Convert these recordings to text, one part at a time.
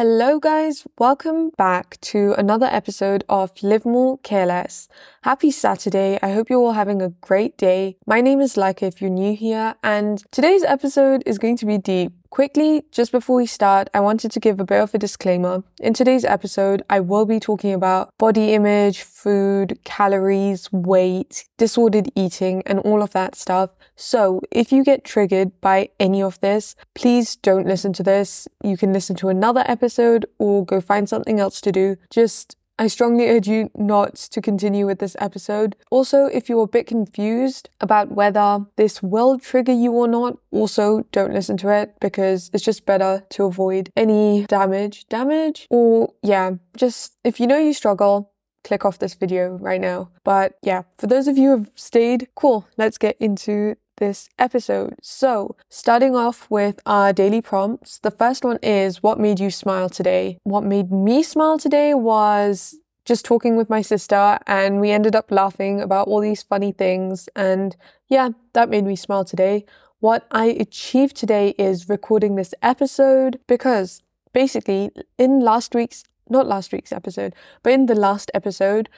Hello, guys. Welcome back to another episode of Live More Care Less. Happy Saturday. I hope you're all having a great day. My name is Leica if you're new here, and today's episode is going to be deep. Quickly, just before we start, I wanted to give a bit of a disclaimer. In today's episode, I will be talking about body image, food, calories, weight, disordered eating, and all of that stuff. So, if you get triggered by any of this, please don't listen to this. You can listen to another episode or go find something else to do. Just I strongly urge you not to continue with this episode. Also, if you're a bit confused about whether this will trigger you or not, also don't listen to it because it's just better to avoid any damage. Damage? Or, yeah, just if you know you struggle, click off this video right now. But yeah, for those of you who have stayed, cool, let's get into this episode. So, starting off with our daily prompts, the first one is what made you smile today? What made me smile today was just talking with my sister, and we ended up laughing about all these funny things. And yeah, that made me smile today. What I achieved today is recording this episode because basically, in last week's, not last week's episode, but in the last episode,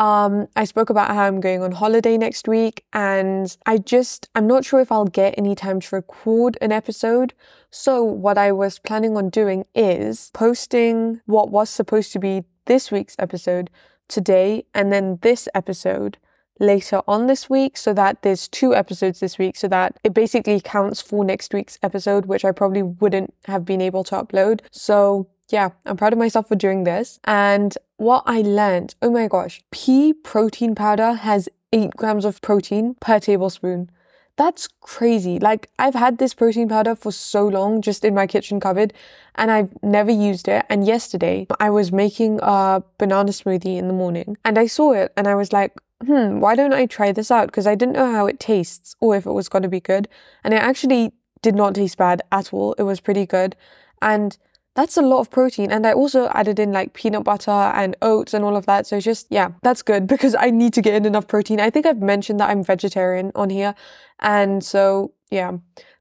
um, I spoke about how I'm going on holiday next week, and I just, I'm not sure if I'll get any time to record an episode. So, what I was planning on doing is posting what was supposed to be this week's episode today, and then this episode later on this week so that there's two episodes this week so that it basically counts for next week's episode which I probably wouldn't have been able to upload. So yeah, I'm proud of myself for doing this. And what I learned, oh my gosh, pea protein powder has eight grams of protein per tablespoon. That's crazy. Like, I've had this protein powder for so long just in my kitchen cupboard and I've never used it. And yesterday I was making a banana smoothie in the morning and I saw it and I was like, hmm, why don't I try this out? Because I didn't know how it tastes or if it was going to be good. And it actually did not taste bad at all. It was pretty good. And that's a lot of protein. And I also added in like peanut butter and oats and all of that. So it's just, yeah, that's good because I need to get in enough protein. I think I've mentioned that I'm vegetarian on here. And so, yeah,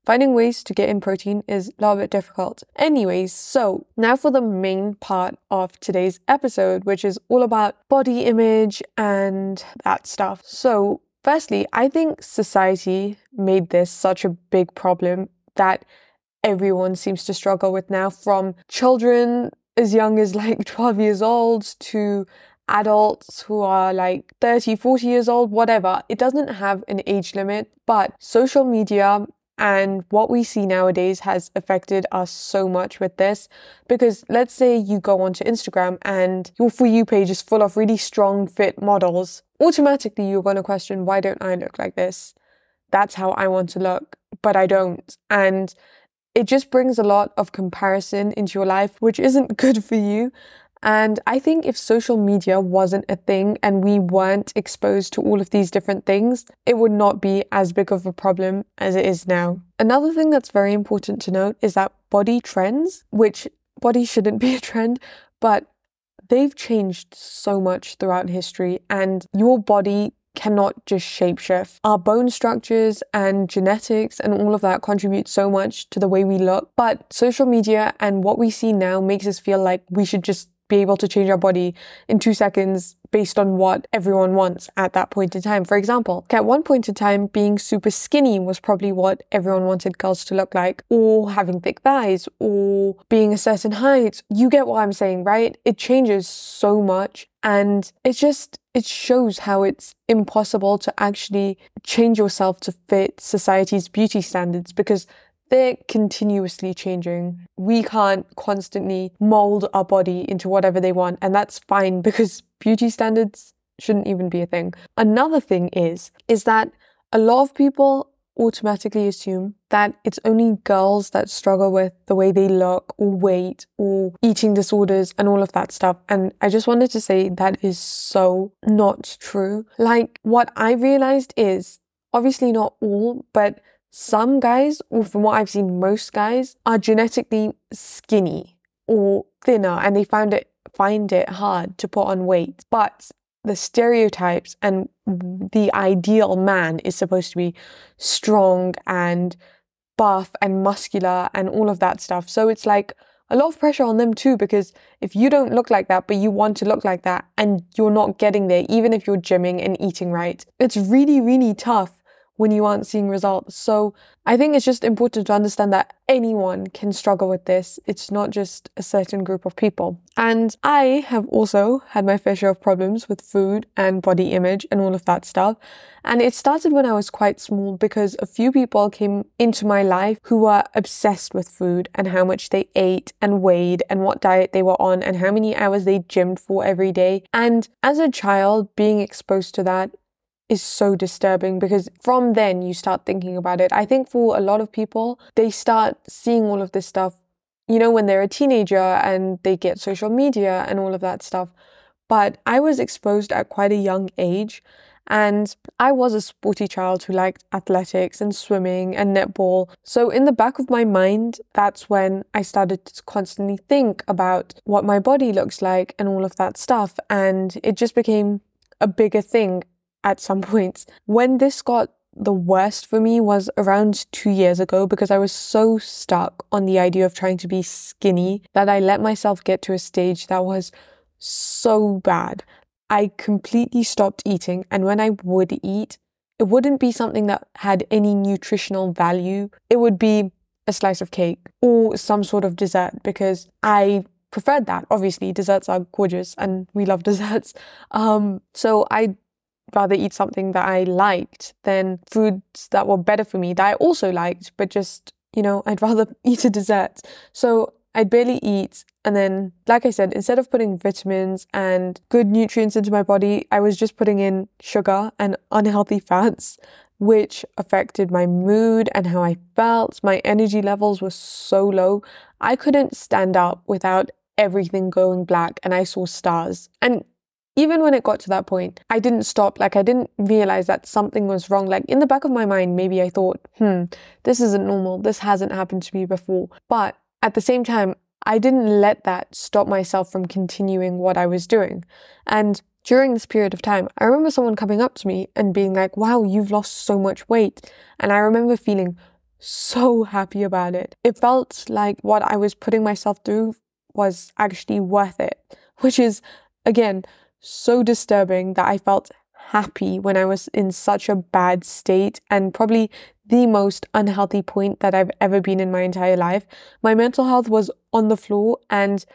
finding ways to get in protein is a little bit difficult. Anyways, so now for the main part of today's episode, which is all about body image and that stuff. So, firstly, I think society made this such a big problem that everyone seems to struggle with now from children as young as like 12 years old to adults who are like 30, 40 years old, whatever. It doesn't have an age limit, but social media and what we see nowadays has affected us so much with this because let's say you go onto Instagram and your For You page is full of really strong, fit models. Automatically, you're going to question, why don't I look like this? That's how I want to look, but I don't. And it just brings a lot of comparison into your life, which isn't good for you. And I think if social media wasn't a thing and we weren't exposed to all of these different things, it would not be as big of a problem as it is now. Another thing that's very important to note is that body trends, which body shouldn't be a trend, but they've changed so much throughout history and your body cannot just shapeshift. Our bone structures and genetics and all of that contribute so much to the way we look. But social media and what we see now makes us feel like we should just be able to change our body in two seconds based on what everyone wants at that point in time. For example, at one point in time, being super skinny was probably what everyone wanted girls to look like, or having thick thighs, or being a certain height. You get what I'm saying, right? It changes so much. And it just, it shows how it's impossible to actually change yourself to fit society's beauty standards because they're continuously changing. We can't constantly mold our body into whatever they want, and that's fine because beauty standards shouldn't even be a thing. Another thing is is that a lot of people automatically assume that it's only girls that struggle with the way they look or weight or eating disorders and all of that stuff. And I just wanted to say that is so not true. Like what I realized is obviously not all, but some guys, or from what I've seen, most guys are genetically skinny or thinner and they found it find it hard to put on weight. But the stereotypes and the ideal man is supposed to be strong and buff and muscular and all of that stuff. So it's like, a lot of pressure on them too, because if you don't look like that, but you want to look like that and you're not getting there, even if you're gymming and eating right, it's really, really tough when you aren't seeing results. So I think it's just important to understand that anyone can struggle with this. It's not just a certain group of people. And I have also had my fair share of problems with food and body image and all of that stuff. And it started when I was quite small because a few people came into my life who were obsessed with food and how much they ate and weighed and what diet they were on and how many hours they gymmed for every day. And as a child, being exposed to that is so disturbing because from then you start thinking about it. I think for a lot of people, they start seeing all of this stuff, you know, when they're a teenager and they get social media and all of that stuff. But I was exposed at quite a young age. And I was a sporty child who liked athletics and swimming and netball. So, in the back of my mind, that's when I started to constantly think about what my body looks like and all of that stuff. And it just became a bigger thing at some points. When this got the worst for me was around two years ago because I was so stuck on the idea of trying to be skinny that I let myself get to a stage that was so bad. I completely stopped eating, and when I would eat, it wouldn't be something that had any nutritional value. It would be a slice of cake or some sort of dessert because I preferred that. Obviously, desserts are gorgeous and we love desserts. Um, so I rather eat something that I liked than foods that were better for me that I also liked, but just, you know, I'd rather eat a dessert. So I'd barely eat. And then, like I said, instead of putting vitamins and good nutrients into my body, I was just putting in sugar and unhealthy fats, which affected my mood and how I felt. My energy levels were so low. I couldn't stand up without everything going black and I saw stars. And even when it got to that point, I didn't stop. Like, I didn't realize that something was wrong. Like, in the back of my mind, maybe I thought, hmm, this isn't normal. This hasn't happened to me before. But at the same time, I didn't let that stop myself from continuing what I was doing. And during this period of time, I remember someone coming up to me and being like, wow, you've lost so much weight. And I remember feeling so happy about it. It felt like what I was putting myself through was actually worth it, which is, again, so disturbing that I felt happy when I was in such a bad state and probably the most unhealthy point that I've ever been in my entire life. My mental health was on the floor and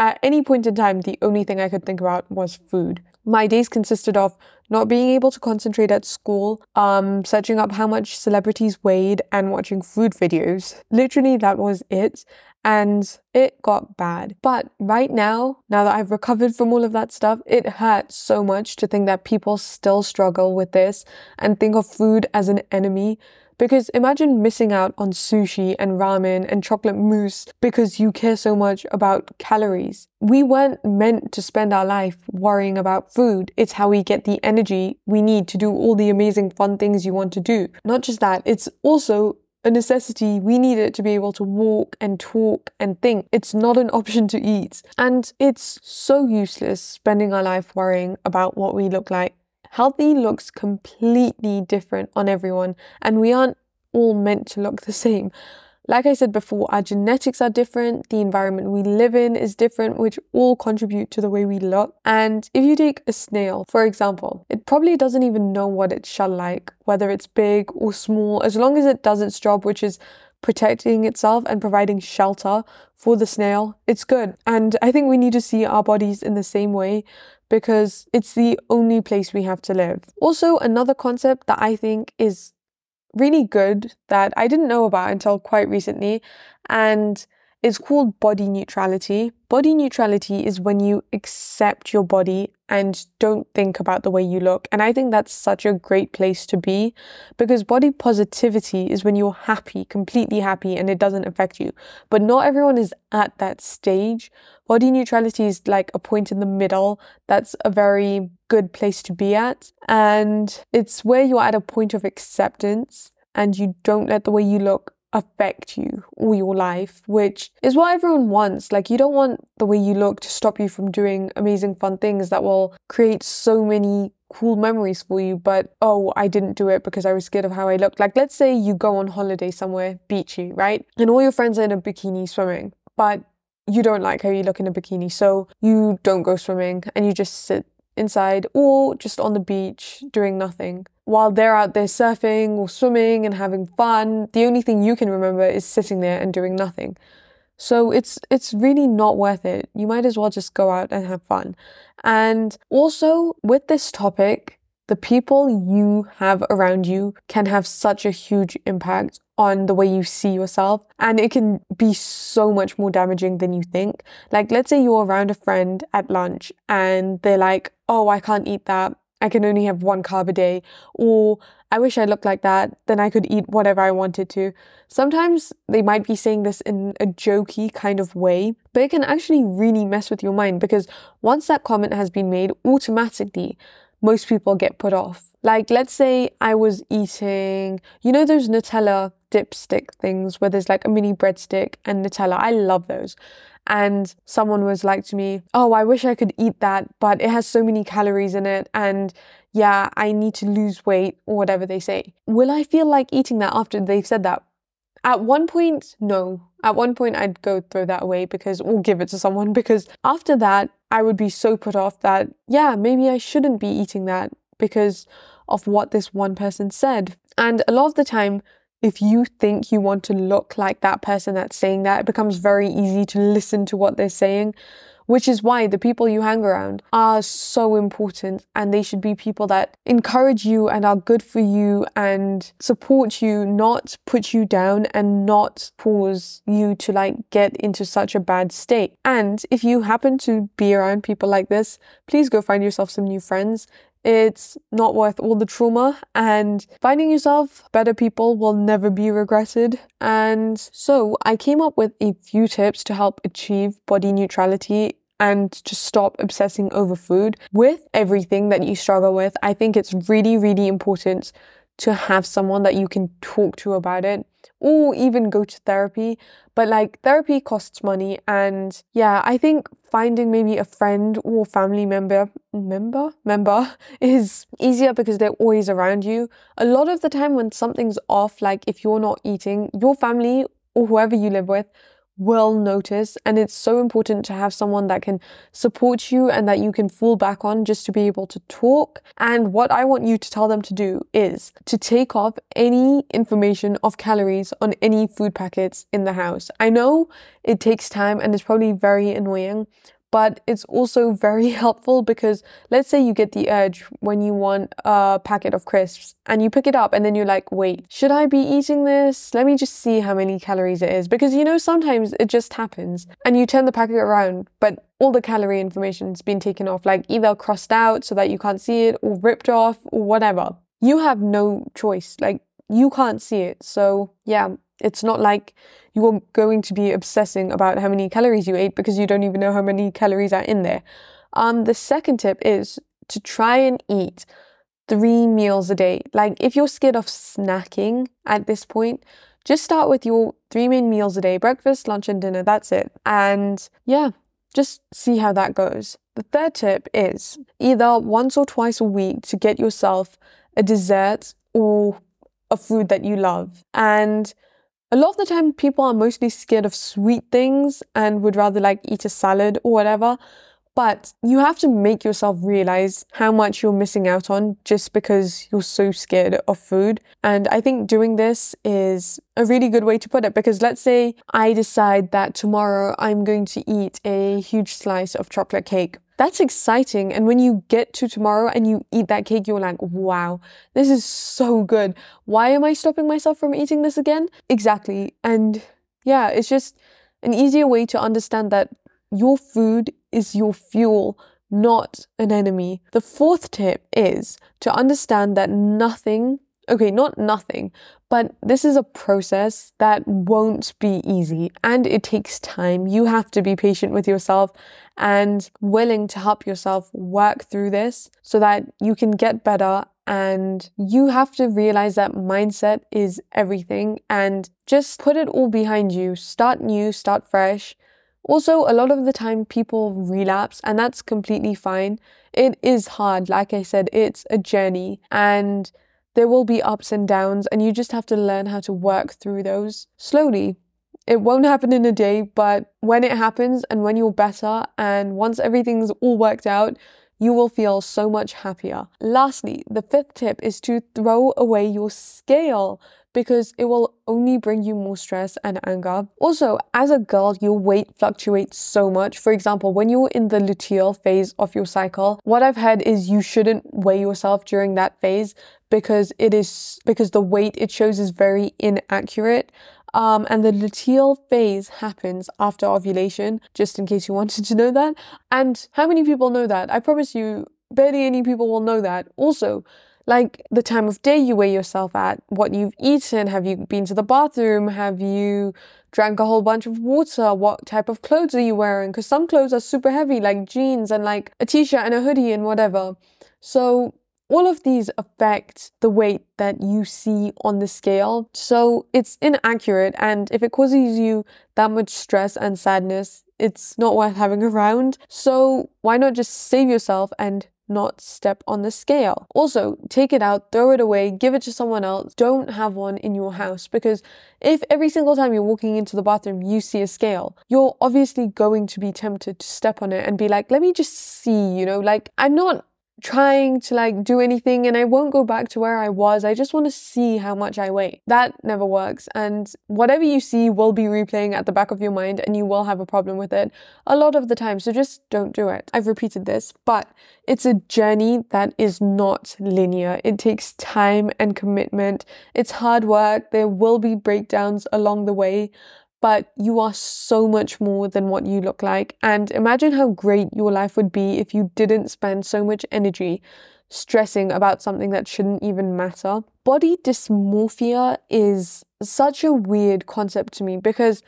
at any point in time, the only thing I could think about was food. My days consisted of not being able to concentrate at school, um, searching up how much celebrities weighed, and watching food videos. Literally, that was it and it got bad. But right now, now that I've recovered from all of that stuff, it hurts so much to think that people still struggle with this and think of food as an enemy. Because imagine missing out on sushi and ramen and chocolate mousse because you care so much about calories. We weren't meant to spend our life worrying about food. It's how we get the energy we need to do all the amazing fun things you want to do. Not just that, it's also a necessity. We need it to be able to walk and talk and think. It's not an option to eat. And it's so useless spending our life worrying about what we look like. Healthy looks completely different on everyone, and we aren't all meant to look the same. Like I said before, our genetics are different, the environment we live in is different, which all contribute to the way we look. And if you take a snail, for example, it probably doesn't even know what it's shell like, whether it's big or small, as long as it does its job, which is protecting itself and providing shelter for the snail, it's good. And I think we need to see our bodies in the same way because it's the only place we have to live. Also, another concept that I think is really good that I didn't know about until quite recently. And it's called body neutrality. Body neutrality is when you accept your body and don't think about the way you look. And I think that's such a great place to be because body positivity is when you're happy, completely happy, and it doesn't affect you. But not everyone is at that stage. Body neutrality is like a point in the middle. That's a very good place to be at. And it's where you're at a point of acceptance and you don't let the way you look affect you or your life, which is what everyone wants. Like, you don't want the way you look to stop you from doing amazing, fun things that will create so many cool memories for you, but oh, I didn't do it because I was scared of how I looked. Like, let's say you go on holiday somewhere beachy, right? And all your friends are in a bikini swimming, but you don't like how you look in a bikini, so you don't go swimming and you just sit inside or just on the beach doing nothing. While they're out there surfing or swimming and having fun, the only thing you can remember is sitting there and doing nothing. So it's it's really not worth it. You might as well just go out and have fun. And also with this topic, the people you have around you can have such a huge impact on the way you see yourself and it can be so much more damaging than you think. Like let's say you're around a friend at lunch and they're like, "Oh, I can't eat that. I can only have one carb a day." Or I wish I looked like that, then I could eat whatever I wanted to. Sometimes they might be saying this in a jokey kind of way, but it can actually really mess with your mind because once that comment has been made, automatically most people get put off. Like, let's say I was eating, you know, those Nutella dipstick things where there's like a mini breadstick and Nutella. I love those. And someone was like to me, Oh, I wish I could eat that, but it has so many calories in it. And yeah, I need to lose weight or whatever they say. Will I feel like eating that after they've said that? At one point, no. At one point, I'd go throw that away because, or give it to someone because after that, I would be so put off that, yeah, maybe I shouldn't be eating that because of what this one person said. And a lot of the time, if you think you want to look like that person that's saying that, it becomes very easy to listen to what they're saying which is why the people you hang around are so important and they should be people that encourage you and are good for you and support you, not put you down and not cause you to like get into such a bad state. And if you happen to be around people like this, please go find yourself some new friends. It's not worth all the trauma, and finding yourself better people will never be regretted. And so, I came up with a few tips to help achieve body neutrality and just stop obsessing over food. With everything that you struggle with, I think it's really, really important to have someone that you can talk to about it or even go to therapy. But like therapy costs money and yeah, I think finding maybe a friend or family member member member is easier because they're always around you. A lot of the time when something's off, like if you're not eating, your family or whoever you live with will notice. And it's so important to have someone that can support you and that you can fall back on just to be able to talk. And what I want you to tell them to do is to take off any information of calories on any food packets in the house. I know it takes time and it's probably very annoying, but it's also very helpful because let's say you get the urge when you want a packet of crisps and you pick it up and then you're like, wait, should I be eating this? Let me just see how many calories it is. Because you know, sometimes it just happens and you turn the packet around, but all the calorie information's been taken off, like either crossed out so that you can't see it or ripped off or whatever. You have no choice. Like, you can't see it. So, yeah, it's not like you're going to be obsessing about how many calories you ate because you don't even know how many calories are in there. Um, the second tip is to try and eat three meals a day. Like if you're scared of snacking at this point, just start with your three main meals a day breakfast, lunch, and dinner. That's it. And yeah, just see how that goes. The third tip is either once or twice a week to get yourself a dessert or a food that you love. And a lot of the time people are mostly scared of sweet things and would rather like eat a salad or whatever. But you have to make yourself realize how much you're missing out on just because you're so scared of food. And I think doing this is a really good way to put it because let's say I decide that tomorrow I'm going to eat a huge slice of chocolate cake that's exciting. And when you get to tomorrow and you eat that cake, you're like, wow, this is so good. Why am I stopping myself from eating this again? Exactly. And yeah, it's just an easier way to understand that your food is your fuel, not an enemy. The fourth tip is to understand that nothing okay, not nothing, but this is a process that won't be easy and it takes time. You have to be patient with yourself and willing to help yourself work through this so that you can get better. And you have to realize that mindset is everything and just put it all behind you. Start new, start fresh. Also, a lot of the time people relapse and that's completely fine. It is hard. Like I said, it's a journey and there will be ups and downs, and you just have to learn how to work through those slowly. It won't happen in a day, but when it happens and when you're better and once everything's all worked out, you will feel so much happier. Lastly, the fifth tip is to throw away your scale because it will only bring you more stress and anger. Also, as a girl, your weight fluctuates so much. For example, when you're in the luteal phase of your cycle, what I've heard is you shouldn't weigh yourself during that phase because it is because the weight it shows is very inaccurate. Um, and the luteal phase happens after ovulation, just in case you wanted to know that. And how many people know that? I promise you, barely any people will know that. Also, like the time of day you weigh yourself at, what you've eaten, have you been to the bathroom, have you drank a whole bunch of water, what type of clothes are you wearing? Because some clothes are super heavy, like jeans and like a t shirt and a hoodie and whatever. So, all of these affect the weight that you see on the scale. So it's inaccurate. And if it causes you that much stress and sadness, it's not worth having around. So why not just save yourself and not step on the scale. Also, take it out, throw it away, give it to someone else. Don't have one in your house because if every single time you're walking into the bathroom you see a scale, you're obviously going to be tempted to step on it and be like, let me just see, you know, like I'm not trying to like do anything and I won't go back to where I was. I just want to see how much I weigh. That never works. And whatever you see will be replaying at the back of your mind and you will have a problem with it a lot of the time. So just don't do it. I've repeated this, but it's a journey that is not linear. It takes time and commitment. It's hard work. There will be breakdowns along the way but you are so much more than what you look like. And imagine how great your life would be if you didn't spend so much energy stressing about something that shouldn't even matter. Body dysmorphia is such a weird concept to me because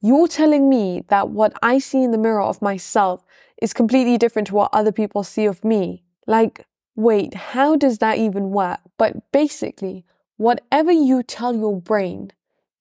you're telling me that what I see in the mirror of myself is completely different to what other people see of me. Like, wait, how does that even work? But basically, whatever you tell your brain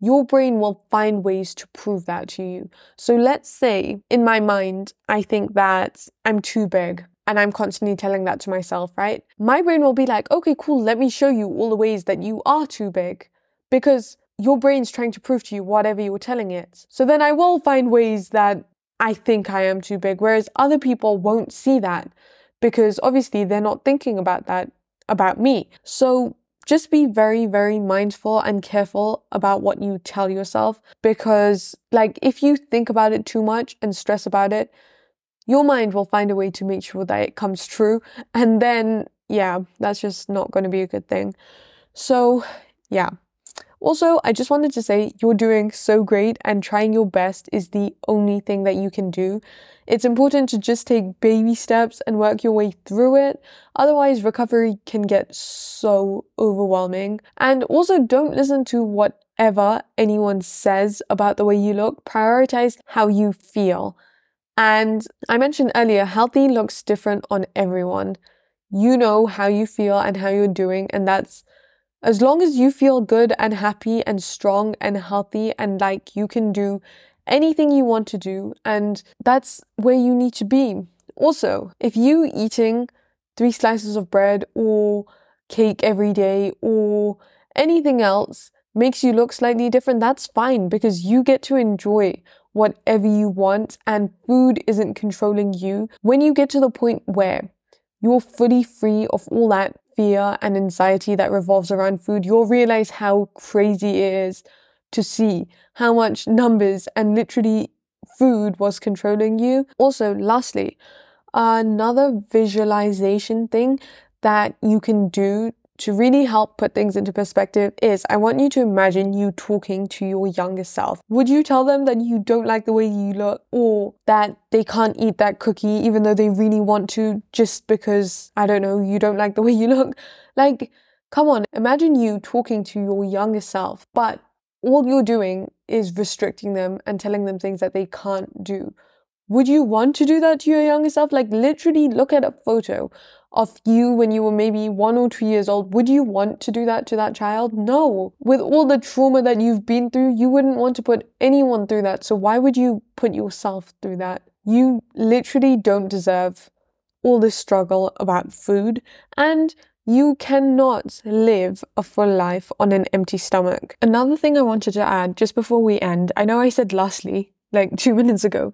your brain will find ways to prove that to you. So let's say in my mind, I think that I'm too big and I'm constantly telling that to myself, right? My brain will be like, okay, cool, let me show you all the ways that you are too big because your brain's trying to prove to you whatever you're telling it. So then I will find ways that I think I am too big, whereas other people won't see that because obviously they're not thinking about that about me. So just be very, very mindful and careful about what you tell yourself because, like, if you think about it too much and stress about it, your mind will find a way to make sure that it comes true. And then, yeah, that's just not going to be a good thing. So, yeah, also, I just wanted to say you're doing so great and trying your best is the only thing that you can do. It's important to just take baby steps and work your way through it. Otherwise, recovery can get so overwhelming. And also, don't listen to whatever anyone says about the way you look. Prioritize how you feel. And I mentioned earlier, healthy looks different on everyone. You know how you feel and how you're doing, and that's as long as you feel good and happy and strong and healthy and like you can do anything you want to do, and that's where you need to be. Also, if you eating three slices of bread or cake every day or anything else makes you look slightly different, that's fine because you get to enjoy whatever you want and food isn't controlling you. When you get to the point where you're fully free of all that fear and anxiety that revolves around food, you'll realize how crazy it is to see how much numbers and literally food was controlling you. Also, lastly, another visualization thing that you can do to really help put things into perspective is I want you to imagine you talking to your younger self. Would you tell them that you don't like the way you look or that they can't eat that cookie even though they really want to just because, I don't know, you don't like the way you look? Like, come on, imagine you talking to your younger self, but all you're doing is restricting them and telling them things that they can't do. Would you want to do that to your younger self? Like, literally look at a photo of you when you were maybe one or two years old, would you want to do that to that child? No. With all the trauma that you've been through, you wouldn't want to put anyone through that. So why would you put yourself through that? You literally don't deserve all this struggle about food and You cannot live a full life on an empty stomach. Another thing I wanted to add just before we end, I know I said lastly, like two minutes ago,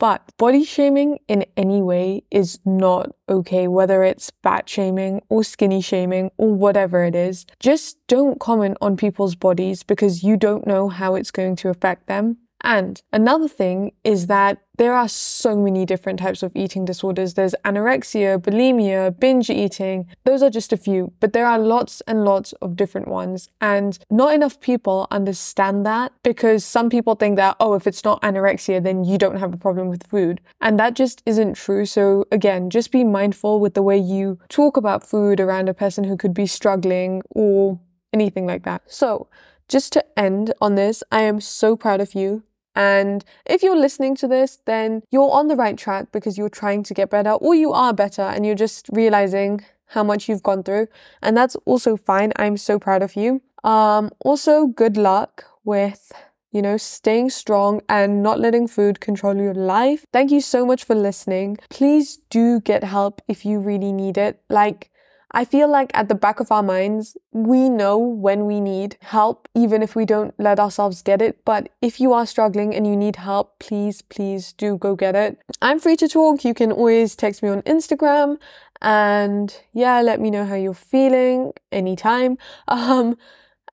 but body shaming in any way is not okay, whether it's fat shaming or skinny shaming or whatever it is. Just don't comment on people's bodies because you don't know how it's going to affect them. And another thing is that there are so many different types of eating disorders. There's anorexia, bulimia, binge eating. Those are just a few, but there are lots and lots of different ones. And not enough people understand that because some people think that, oh, if it's not anorexia, then you don't have a problem with food. And that just isn't true. So again, just be mindful with the way you talk about food around a person who could be struggling or anything like that. So, just to end on this, I am so proud of you and if you're listening to this, then you're on the right track because you're trying to get better or you are better and you're just realizing how much you've gone through. And that's also fine. I'm so proud of you. Um, also, good luck with you know, staying strong and not letting food control your life. Thank you so much for listening. Please do get help if you really need it. Like, I feel like at the back of our minds, we know when we need help, even if we don't let ourselves get it. But if you are struggling and you need help, please, please do go get it. I'm free to talk. You can always text me on Instagram and yeah, let me know how you're feeling anytime. Um,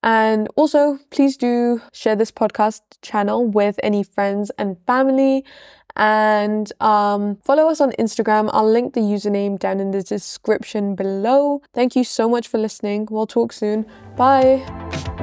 and also, please do share this podcast channel with any friends and family and um, follow us on Instagram. I'll link the username down in the description below. Thank you so much for listening. We'll talk soon. Bye.